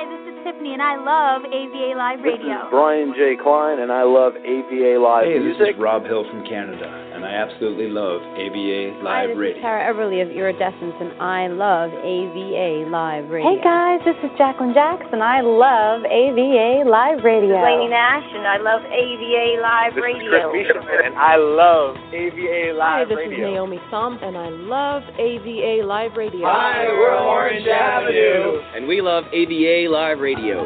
Hi, this is Tiffany, and I love AVA Live Radio. This is Brian J. Klein, and I love AVA Live hey, Music. Hey, this is Rob Hill from Canada, and I absolutely love AVA Live Hi, this Radio. is Tara Everly of Iridescence, and I love AVA Live Radio. Hey guys, this is Jacqueline Jackson. I love AVA Live Radio. This is Lainey Nash, and I love AVA Live this Radio. This is Chris Misha, and I love AVA Live Radio. Hi, this Radio. is Naomi Thump, and I love AVA Live Radio. Hi, we're Orange Avenue, and we love AVA Live Radio.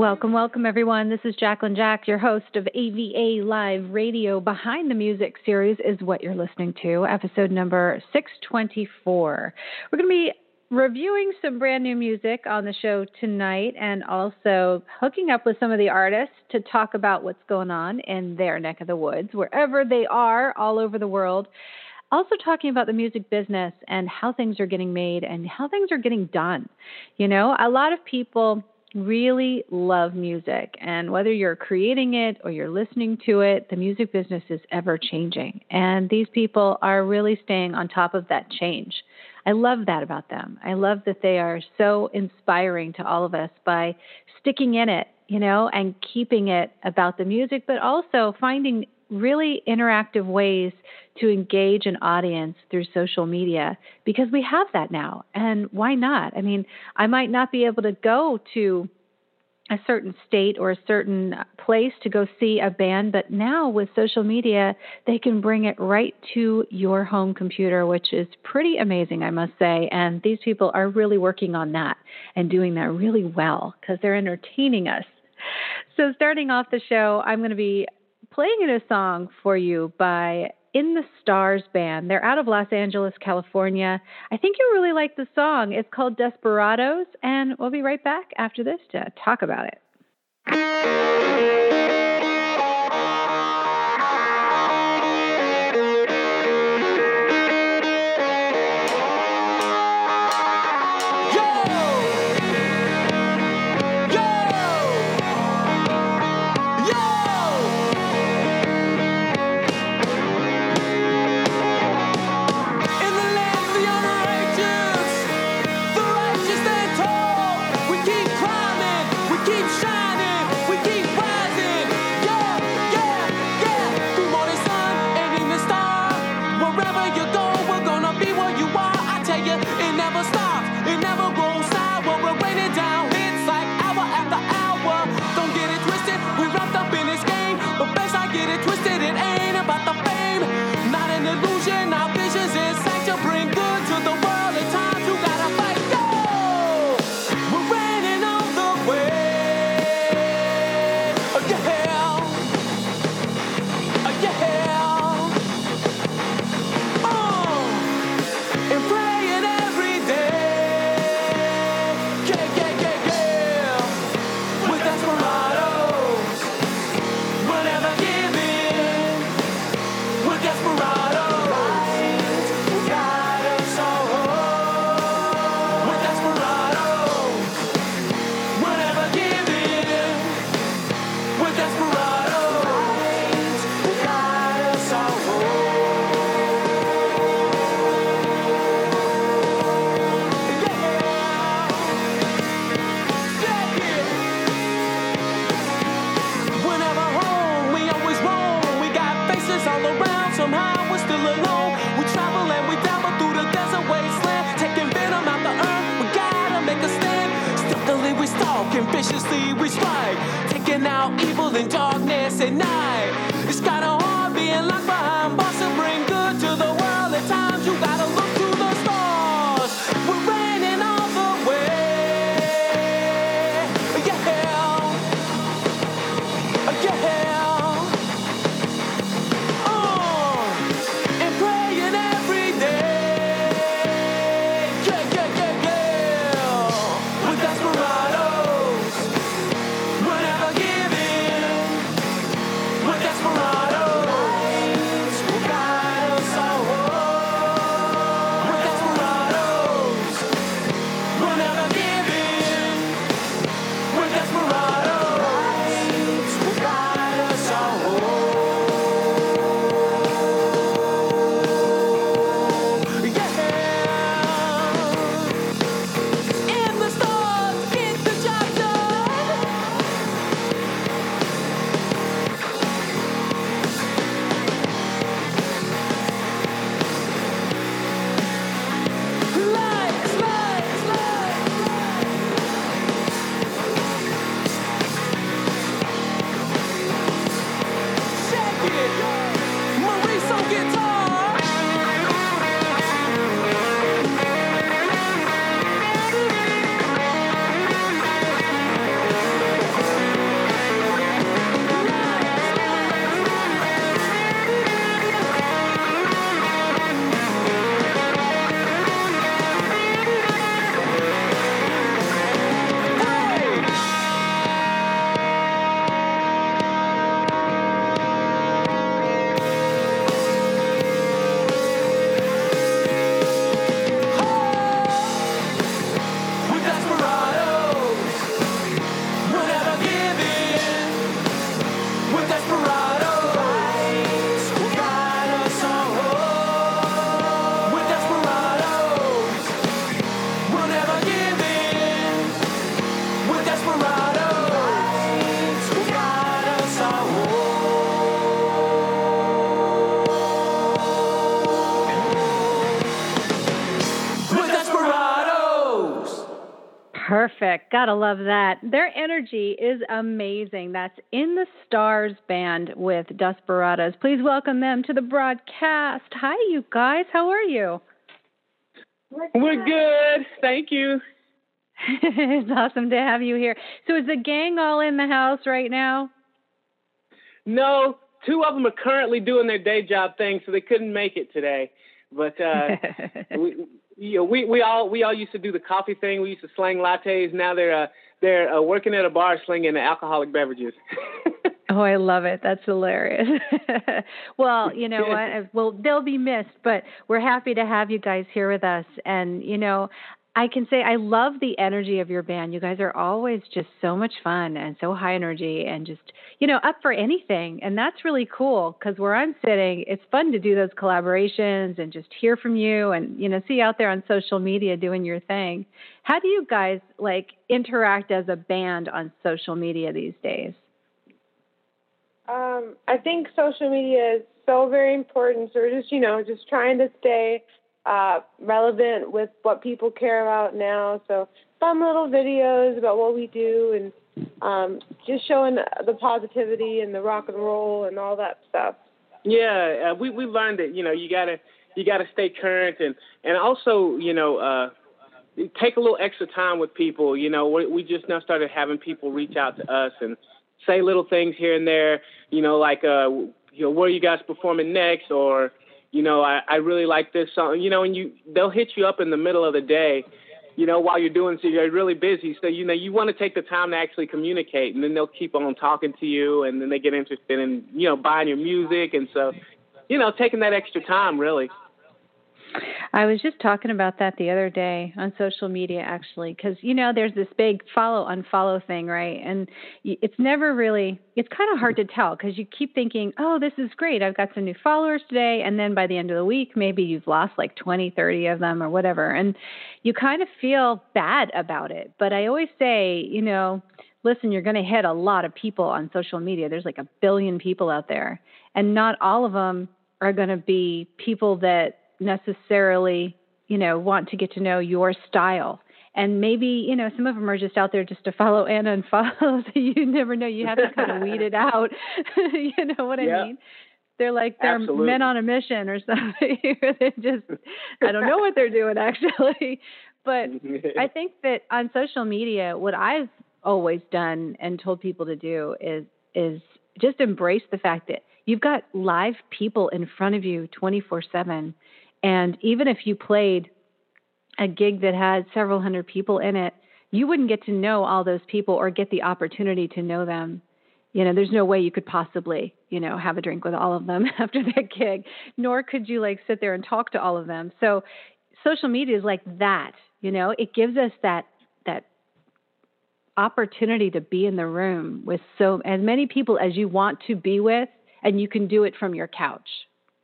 Welcome, welcome everyone. This is Jacqueline Jack, your host of AVA Live Radio. Behind the Music series is what you're listening to, episode number 624. We're going to be reviewing some brand new music on the show tonight and also hooking up with some of the artists to talk about what's going on in their neck of the woods, wherever they are, all over the world. Also, talking about the music business and how things are getting made and how things are getting done. You know, a lot of people really love music. And whether you're creating it or you're listening to it, the music business is ever changing. And these people are really staying on top of that change. I love that about them. I love that they are so inspiring to all of us by sticking in it, you know, and keeping it about the music, but also finding really interactive ways to engage an audience through social media because we have that now. And why not? I mean, I might not be able to go to a certain state or a certain place to go see a band, but now with social media, they can bring it right to your home computer, which is pretty amazing, I must say. And these people are really working on that and doing that really well because they're entertaining us. So, starting off the show, I'm going to be playing a song for you by In the Stars Band. They're out of Los Angeles, California. I think you'll really like the song. It's called Desperados, and we'll be right back after this to talk about it. Viciously we strike, taking out evil and darkness at night. It's kinda hard being locked behind bars and bring Gotta love that. Their energy is amazing. That's In the Stars Band with Desperados. Please welcome them to the broadcast. Hi, you guys. How are you? We're good. Thank you. it's awesome to have you here. So, is the gang all in the house right now? No, two of them are currently doing their day job thing, so they couldn't make it today. But uh, we, know, we we all we all used to do the coffee thing. We used to slang lattes. Now they're uh, they're uh, working at a bar slinging alcoholic beverages. oh, I love it. That's hilarious. well, you know what? Well, they'll be missed, but we're happy to have you guys here with us. And you know, I can say I love the energy of your band. You guys are always just so much fun and so high energy and just, you know, up for anything. And that's really cool because where I'm sitting, it's fun to do those collaborations and just hear from you and, you know, see you out there on social media doing your thing. How do you guys like interact as a band on social media these days? Um, I think social media is so very important. So we're just, you know, just trying to stay uh, relevant with what people care about now. So fun little videos about what we do and um, just showing the positivity and the rock and roll and all that stuff. Yeah, uh, we we learned that you know you gotta you gotta stay current and and also you know uh, take a little extra time with people. You know we we just now started having people reach out to us and say little things here and there. You know like uh, you know where are you guys performing next or you know, I, I really like this song, you know, and you they'll hit you up in the middle of the day, you know, while you're doing so you're really busy. So, you know, you want to take the time to actually communicate and then they'll keep on talking to you and then they get interested in, you know, buying your music and so, you know, taking that extra time really. I was just talking about that the other day on social media, actually, because you know there's this big follow unfollow thing, right? And it's never really, it's kind of hard to tell because you keep thinking, oh, this is great, I've got some new followers today, and then by the end of the week, maybe you've lost like 20, 30 of them or whatever, and you kind of feel bad about it. But I always say, you know, listen, you're going to hit a lot of people on social media. There's like a billion people out there, and not all of them are going to be people that necessarily, you know, want to get to know your style. And maybe, you know, some of them are just out there just to follow and unfollow. So you never know. You have to kind of weed it out. you know what I mean? They're like they're Absolutely. men on a mission or something. they just I don't know what they're doing actually. But I think that on social media, what I've always done and told people to do is is just embrace the fact that you've got live people in front of you 24/7 and even if you played a gig that had several hundred people in it, you wouldn't get to know all those people or get the opportunity to know them. You know, there's no way you could possibly, you know, have a drink with all of them after that gig, nor could you like sit there and talk to all of them. So social media is like that, you know, it gives us that that opportunity to be in the room with so as many people as you want to be with and you can do it from your couch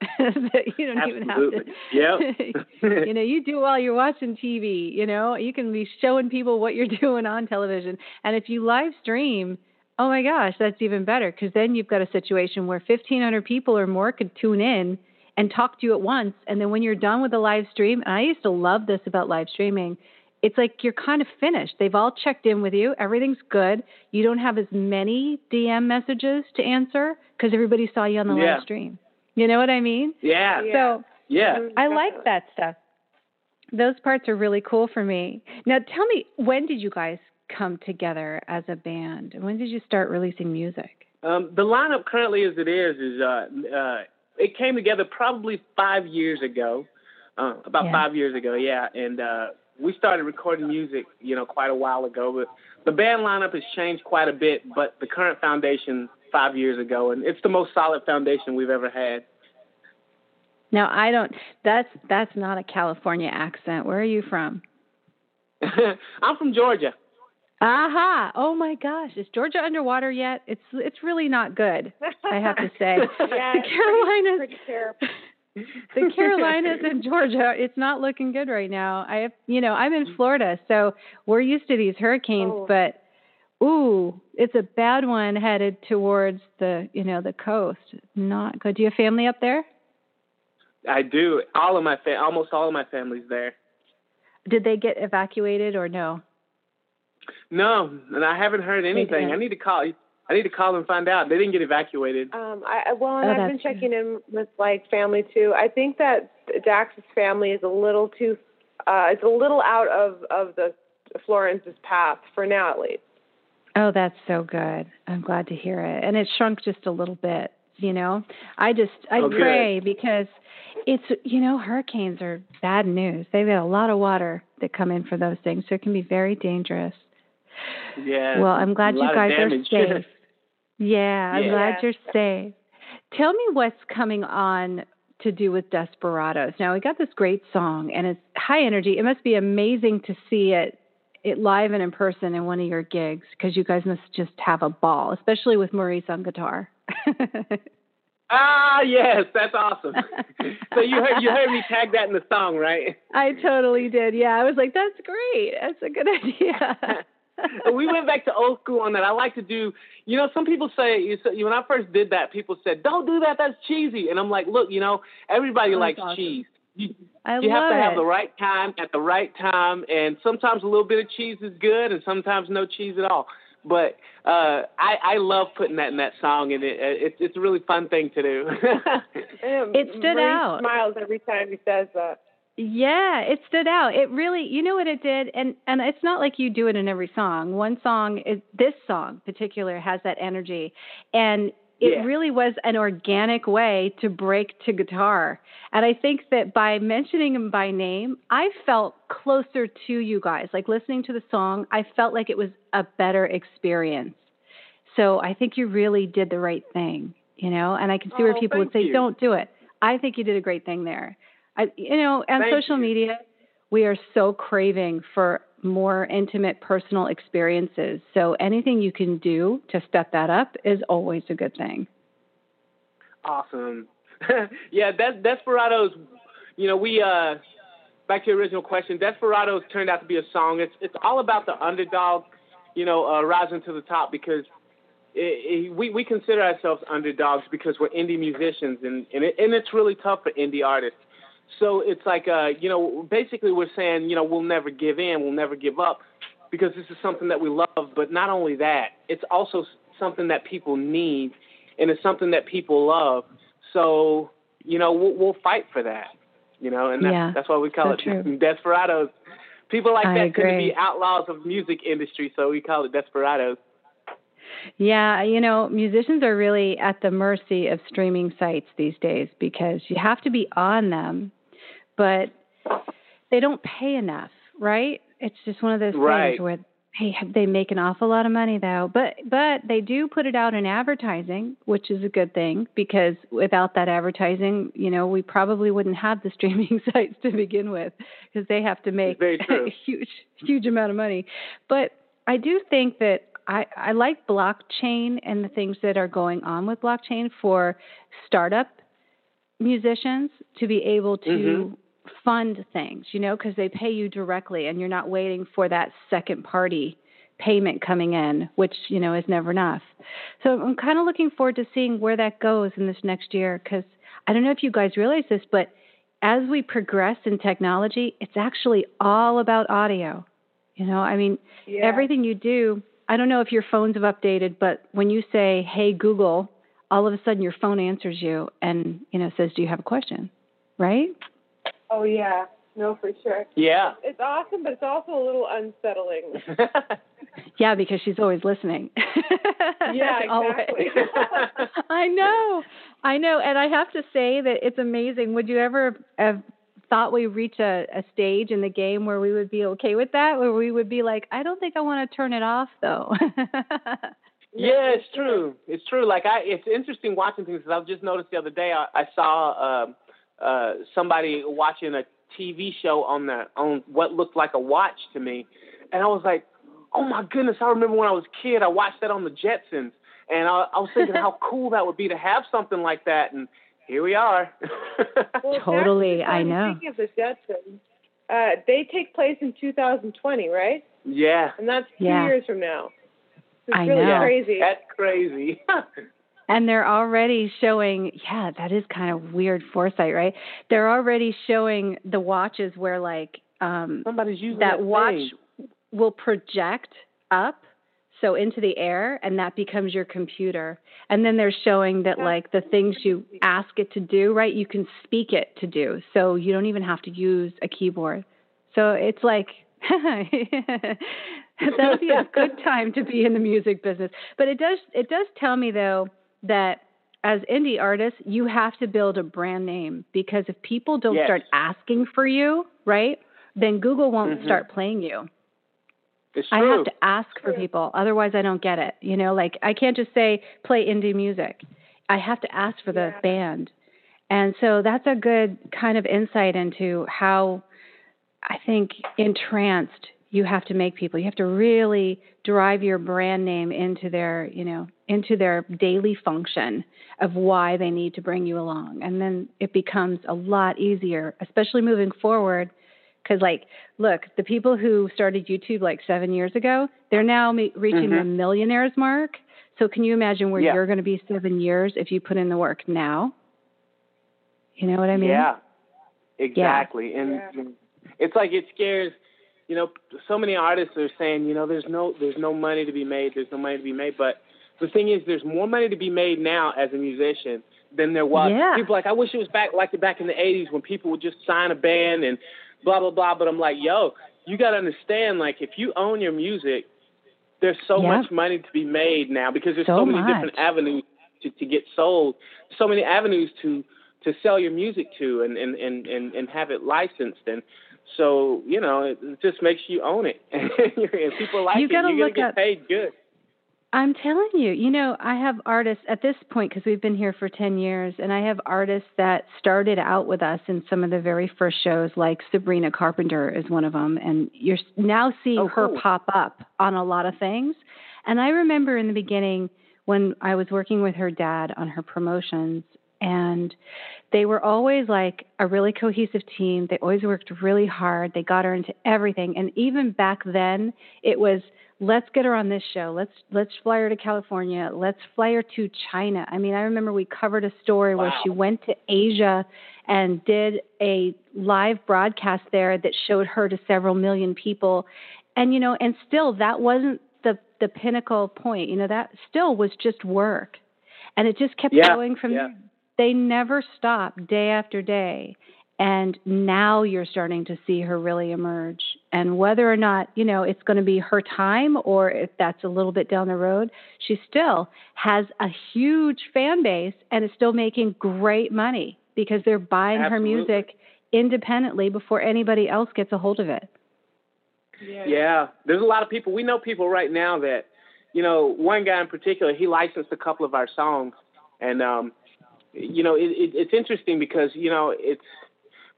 you don't Absolutely. even have to. Yep. you know, you do while you're watching TV. You know, you can be showing people what you're doing on television, and if you live stream, oh my gosh, that's even better because then you've got a situation where 1,500 people or more could tune in and talk to you at once, and then when you're done with the live stream, and I used to love this about live streaming. It's like you're kind of finished. They've all checked in with you. Everything's good. You don't have as many DM messages to answer because everybody saw you on the Yeah. live stream. You know what I mean? Yeah. So Yeah. I like that stuff. Those parts are really cool for me. Now tell me, when did you guys come together as a band? When did you start releasing music? Um, the lineup currently as it is is uh, uh, it came together probably five years ago, uh, about Yeah. five years ago, yeah. And uh, we started recording music, you know, quite a while ago. But the band lineup has changed quite a bit. But the current foundation five years ago, and it's the most solid foundation we've ever had. Now I don't that's that's not a California accent. Where are you from? I'm from Georgia. Aha! Oh my gosh, is Georgia underwater yet? It's it's really not good. I have to say. yeah, the it's Carolinas pretty, pretty the Carolinas and Georgia, it's not looking good right now. I have, you know, I'm in Florida, so we're used to these hurricanes, Oh. but ooh, it's a bad one headed towards the, you know, the coast. Not good. Do you have family up there? I do. All of my fa- almost all of my family's there. Did they get evacuated or no? No, and I haven't heard anything. I need to call. I need to call and find out. They didn't get evacuated. Um, I well, and Oh, I've been that's checking in with like family too. I think that Dax's family is a little too. Uh, it's a little out of of the Florence's path for now, at least. Oh, that's so good. I'm glad to hear it. And it shrunk just a little bit, you know. I just I Oh, pray because it's you know, hurricanes are bad news. They've got a lot of water that come in for those things, so it can be very dangerous. Yeah. Well, I'm glad you guys are safe. Yeah, I'm Yeah. glad you're safe. Tell me what's coming on to do with Desperados. Now we got this great song and it's high energy. It must be amazing to see it it live and in person in one of your gigs because you guys must just have a ball, especially with Maurice on guitar. ah, yes, that's awesome. so you heard you heard me tag that in the song, right? I totally did. Yeah, I was like, that's great. That's a good idea. we went back to old school on that. I like to do, you know, some people say, when I first did that, people said, don't do that, that's cheesy. And I'm like, look, you know, everybody That's likes awesome. cheese. You, I you have to have it. the right time at the right time, and sometimes a little bit of cheese is good, and sometimes no cheese at all. But uh, I, I love putting that in that song, and it, it, it's a really fun thing to do. It stood Maurice out. Smiles every time he says that. Yeah, it stood out. It really, you know what it did, and and it's not like you do it in every song. One song is this song particular has that energy, and it Yeah. really was an organic way to break to guitar. And I think that by mentioning him by name, I felt closer to you guys. Like listening to the song, I felt like it was a better experience. So I think you really did the right thing, you know. And I can see where Oh, people would say, you. "Don't do it." I think you did a great thing there. I, you know, on Thank social you. media, we are so craving for more intimate personal experiences. So anything you can do to step that up is always a good thing. Awesome. yeah, Des- Desperados. You know, we uh, back to your original question. Desperados turned out to be a song. It's it's all about the underdog. You know, uh, rising to the top because it, it, we we consider ourselves underdogs because we're indie musicians and and, it, and it's really tough for indie artists. So it's like uh, you know, basically we're saying you know we'll never give in, we'll never give up because this is something that we love. But not only that, it's also something that people need and it's something that people love. So you know, we'll, we'll fight for that. You know, and that's, Yeah, that's why we call so it true. Desperados. People like I that tend to be outlaws of music industry, so we call it Desperados. Yeah, you know, musicians are really at the mercy of streaming sites these days because you have to be on them, but they don't pay enough, right? It's just one of those Right. things where hey, they make an awful lot of money though, but but they do put it out in advertising, which is a good thing because without that advertising, you know, we probably wouldn't have the streaming sites to begin with because they have to make a huge huge amount of money. But I do think that I, I like blockchain and the things that are going on with blockchain for startup musicians to be able to Mhm. Fund things, you know, because they pay you directly and you're not waiting for that second party payment coming in, which, you know, is never enough. So I'm kind of looking forward to seeing where that goes in this next year because I don't know if you guys realize this, but as we progress in technology, it's actually all about audio. You know, I mean, Yeah. everything you do, I don't know if your phones have updated, but when you say, "Hey Google," all of a sudden your phone answers you and, you know, says, "Do you have a question?" Right? Oh yeah, no, for sure. Yeah. It's awesome, but it's also a little unsettling. Yeah, because she's always listening. Yeah, Always. exactly. I know. I know. And I have to say that it's amazing. Would you ever have thought we reach a, a stage in the game where we would be okay with that? Where we would be like, I don't think I want to turn it off though. Yeah, it's true. It's true. Like I, it's interesting watching things. Cause I've just noticed the other day I, I saw um uh, somebody watching a TV show on the on what looked like a watch to me, and I was like, oh my goodness! I remember when I was a kid, I watched that on the Jetsons, and I, I was thinking how cool that would be to have something like that, and here we are. Well, Totally, I know. Speaking of the Jetsons, uh, they take place in 2020, right? yeah, And that's two Yeah. years from now. It's I really know. crazy. that's crazy. And they're already showing, yeah, that is kind of weird foresight, right? They're already showing the watches where like um Somebody's using that that watch thing. will project up so into the air and that becomes your computer. And then they're showing that like the things you ask it to do right you can speak it to do. So you don't even have to use a keyboard. So it's like that would be a good time to be in the music business. But it does it does tell me though that as indie artists you have to build a brand name because if people don't yes. start asking for you right then google won't mm-hmm. start playing you it's I have to ask for people, otherwise I don't get it. You know, like I can't just say play indie music. I have to ask for the Yeah. band. And so that's a good kind of insight into how I think entranced you have to make people. You have to really drive your brand name into their, you know, into their daily function of why they need to bring you along. And then it becomes a lot easier, especially moving forward because like look the people who started youtube like seven years ago they're now ma- reaching Mhm. the millionaires mark so can you imagine where Yeah. you're going to be seven years if you put in the work now you know what i mean Yeah, exactly. And Yeah. it's like it scares. You know, so many artists are saying, you know, there's no there's no money to be made. There's no money to be made. But the thing is, there's more money to be made now as a musician than there was. Yeah. People are like, I wish it was back like back in the '80s when people would just sign a band and blah blah blah. But I'm like, yo, you got to understand, like, if you own your music, there's so Yeah. much money to be made now because there's So so, many much. different avenues to, to get sold, so many avenues to to sell your music to and and and and, and have it licensed and so you know it, it just makes you own it and people like You it gotta you're gonna look get up- paid good I'm telling you, you know, I have artists at this point because we've been here for 10 years, and I have artists that started out with us in some of the very first shows, like Sabrina Carpenter is one of them, and you're now seeing Oh, her cool. pop up on a lot of things. And I remember in the beginning when I was working with her dad on her promotions, and they were always like a really cohesive team. They always worked really hard. They got her into everything, and even back then, it was let's get her on this show. Let's let's fly her to California. Let's fly her to China. I mean, I remember we covered a story where she went to Asia and did a live broadcast there that showed her to several million people. And you know, and still that wasn't the the pinnacle point. You know, that still was just work. And it just kept Yeah, going from yeah. there. They never stop day after day. And now you're starting to see her really emerge. And whether or not, you know, it's going to be her time or if that's a little bit down the road, she still has a huge fan base and is still making great money because they're buying Absolutely. her music independently before anybody else gets a hold of it. yeah there's a lot of people we know people right now that you know one guy in particular he licensed a couple of our songs and um you know it, it it's interesting because you know it's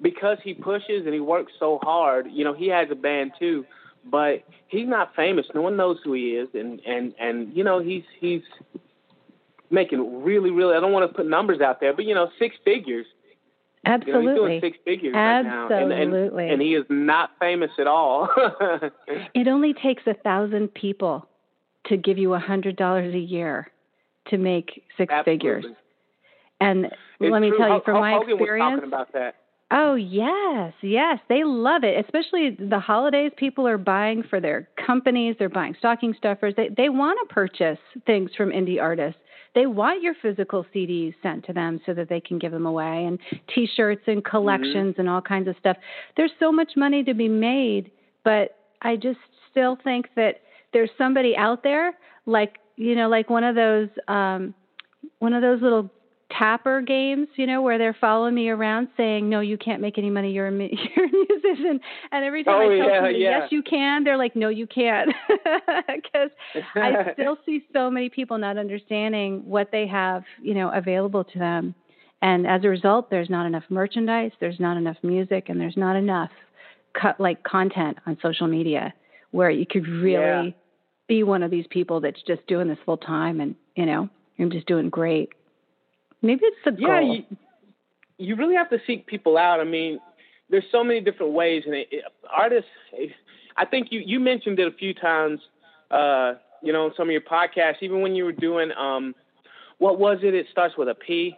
because he pushes and he works so hard you know he has a band too but he's not famous no one knows who he is and and and you know he's he's making really really i don't want to put numbers out there but you know six figures you know, he's doing Absolutely. six figures right now and, and, Absolutely. and he is not famous at all It only takes a thousand people to give you a hundred dollars a year to make six figures. And It's let me true. tell you from my Hogan experience. about that. Oh yes, yes, they love it. Especially the holidays, people are buying for their companies. They're buying stocking stuffers. They they want to purchase things from indie artists. They want your physical CDs sent to them so that they can give them away, and T-shirts and collections and all kinds of stuff. There's so much money to be made, but I just still think that there's somebody out there, like you know, like one of those um, one of those little tapper games, you know, where they're following me around saying, "No, you can't make any money. You're a mu- you're a musician." And every time Oh, I tell yeah, somebody, yeah. "Yes, you can," they're like, "No, you can't," because I still see so many people not understanding what they have, you know, available to them. And as a result, there's not enough merchandise, there's not enough music, and there's not enough cut like content on social media where you could really Yeah. be one of these people that's just doing this full time and you know you're just doing great. Maybe it's the yeah, goal. you, you really have to seek people out. I mean, there's so many different ways, and it, it, artists. I think you you mentioned it a few times. Uh, you know, on some of your podcasts, even when you were doing um, what was it? It starts with a P.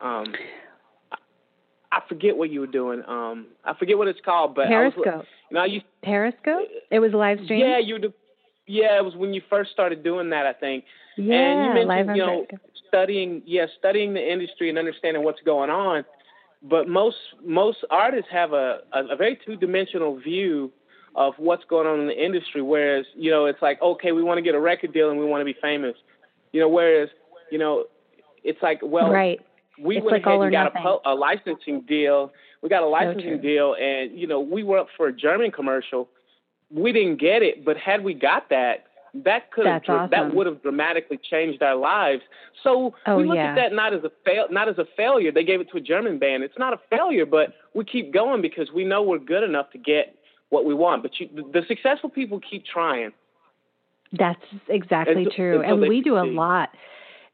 Um, I- I forget what you were doing. Um, I forget what it's called, but I was- You know, I used Periscope. It was live stream. Yeah, you. Yeah, it was when you first started doing that, I think. Yeah, and you mentioned, live you know, Periscope. Studying, yeah, studying the industry and understanding what's going on. But most most artists have a, a, a very two dimensional view of what's going on in the industry. Whereas, you know, it's like, okay, we want to get a record deal and we want to be famous. You know, whereas, you know, it's like, well, right. we it's went like ahead and got a, a licensing deal. We got a licensing true. deal, and you know, we were up for a German commercial. We didn't get it, but had we got that, that could have awesome. that would have dramatically changed our lives. So Oh, we look yeah. at that not as a fail, not as a failure. They gave it to a German band. It's not a failure, but we keep going because we know we're good enough to get what we want. But you, the successful people keep trying. That's exactly Until- true. until And we do a lot.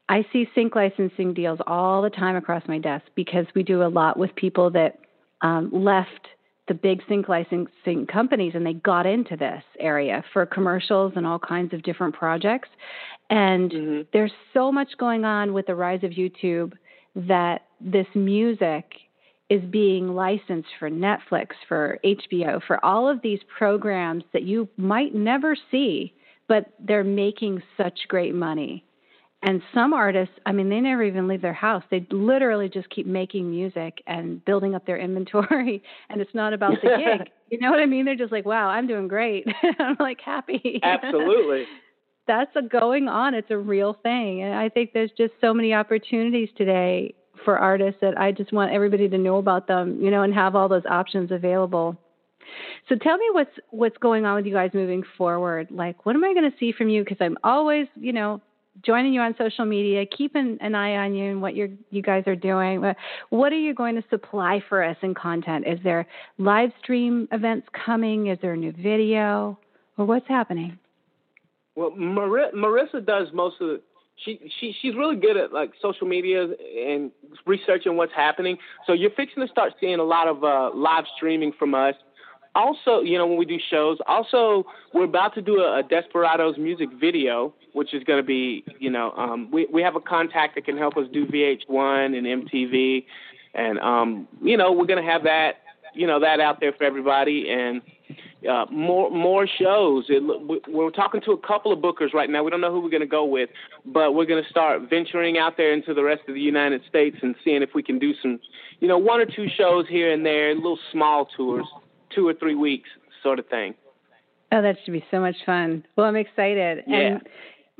I see sync licensing deals all the time across my desk because we do a lot with people that um, left the big sync licensing companies and they got into this area for commercials and all kinds of different projects. And Mm-hmm. there's so much going on with the rise of YouTube that this music is being licensed for Netflix, for HBO, for all of these programs that you might never see, but they're making such great money. And some artists, I mean, they never even leave their house. They literally just keep making music and building up their inventory. And it's not about the gig. You know what I mean? They're just like, wow, I'm doing great. I'm like happy. Absolutely. That's a going on. It's a real thing. And I think there's just so many opportunities today for artists that I just want everybody to know about them, you know, and have all those options available. So tell me what's what's going on with you guys moving forward. Like, what am I going to see from you? Because I'm always, you know, joining you on social media, keeping an eye on you and what you're you guys are doing. What- What are you going to supply for us in content? Is there live stream events coming? Is there a new video? Or what's happening? Well, Mar- Marissa does most of the. She she she's really good at like social media and researching what's happening. So you're fixing to start seeing a lot of uh, live streaming from us. Also, you know when we do shows. Also, we're about to do a, a Desperados music video, which is going to be you know um, we we have a contact that can help us do VH1 and MTV, and um, you know we're going to have that you know that out there for everybody and uh, more more shows. It, we- we're talking to a couple of bookers right now. We don't know who we're going to go with, but we're going to start venturing out there into the rest of the United States and seeing if we can do some, you know, one or two shows here and there, little small tours, two or three weeks sort of thing. Oh, that should be so much fun. Well, I'm excited. Yeah. And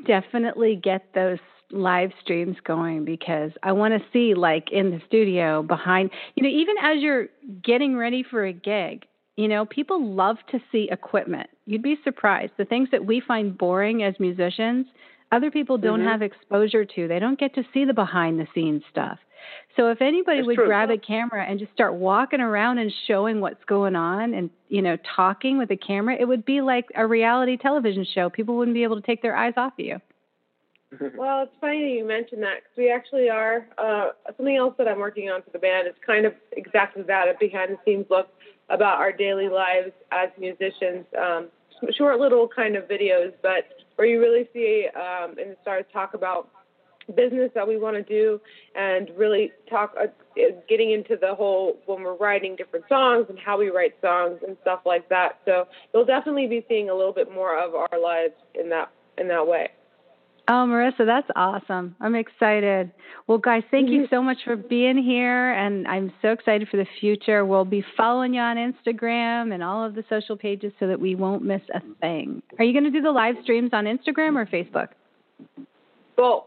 definitely get those live streams going because I want to see like in the studio behind, you know, even as you're getting ready for a gig, you know, people love to see equipment. You'd be surprised. The things that we find boring as musicians, other people don't Mhm. have exposure to. They don't get to see the behind the scenes stuff. So if anybody That's would true. grab a camera and just start walking around and showing what's going on and you know talking with a camera, it would be like a reality television show. People wouldn't be able to take their eyes off of you. Well, it's funny that you mentioned that because we actually are uh, something else that I'm working on for the band. is kind of exactly that a behind the scenes look about our daily lives as musicians. Um, short little kind of videos, but where you really see um, and start to talk about business that we want to do and really talk uh, getting into the whole when we're writing different songs and how we write songs and stuff like that. So you'll definitely be seeing a little bit more of our lives in that in that way. Oh, Marissa, that's awesome. I'm excited. Well, guys, thank you so much for being here, and I'm so excited for the future. We'll be following you on Instagram and all of the social pages so that we won't miss a thing. Are you going to do the live streams on Instagram or Facebook? Both.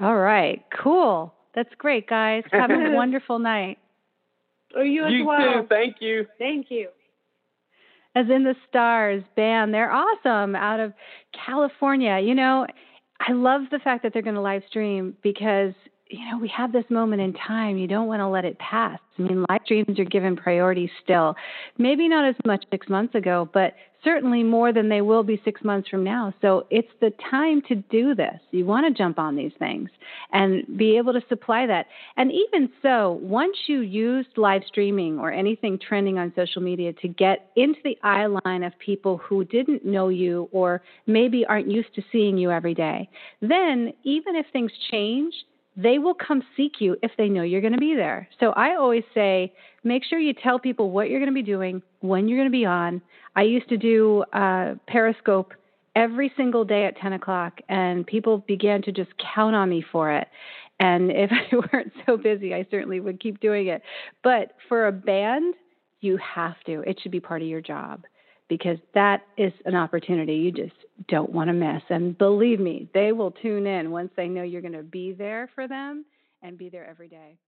All right, cool. That's great, guys. Have a wonderful night. Oh, you as You well. too. Thank you. Thank you. As in the Stars band. They're awesome out of California. You know, I love the fact that they're going to live stream because, you know, we have this moment in time. You don't want to let it pass. I mean, live streams are given priority still. Maybe not as much six months ago, but certainly more than they will be six months from now. So it's the time to do this. You want to jump on these things and be able to supply that. And even so, once you used live streaming or anything trending on social media to get into the eye line of people who didn't know you or maybe aren't used to seeing you every day, then even if things change, they will come seek you if they know you're going to be there. So I always say, make sure you tell people what you're going to be doing, when you're going to be on. I used to do uh, Periscope every single day at 10 o'clock, and people began to just count on me for it. And if I weren't so busy, I certainly would keep doing it. But for a band, you have to. It should be part of your job because that is an opportunity you just don't want to miss. And believe me, they will tune in once they know you're going to be there for them and be there every day.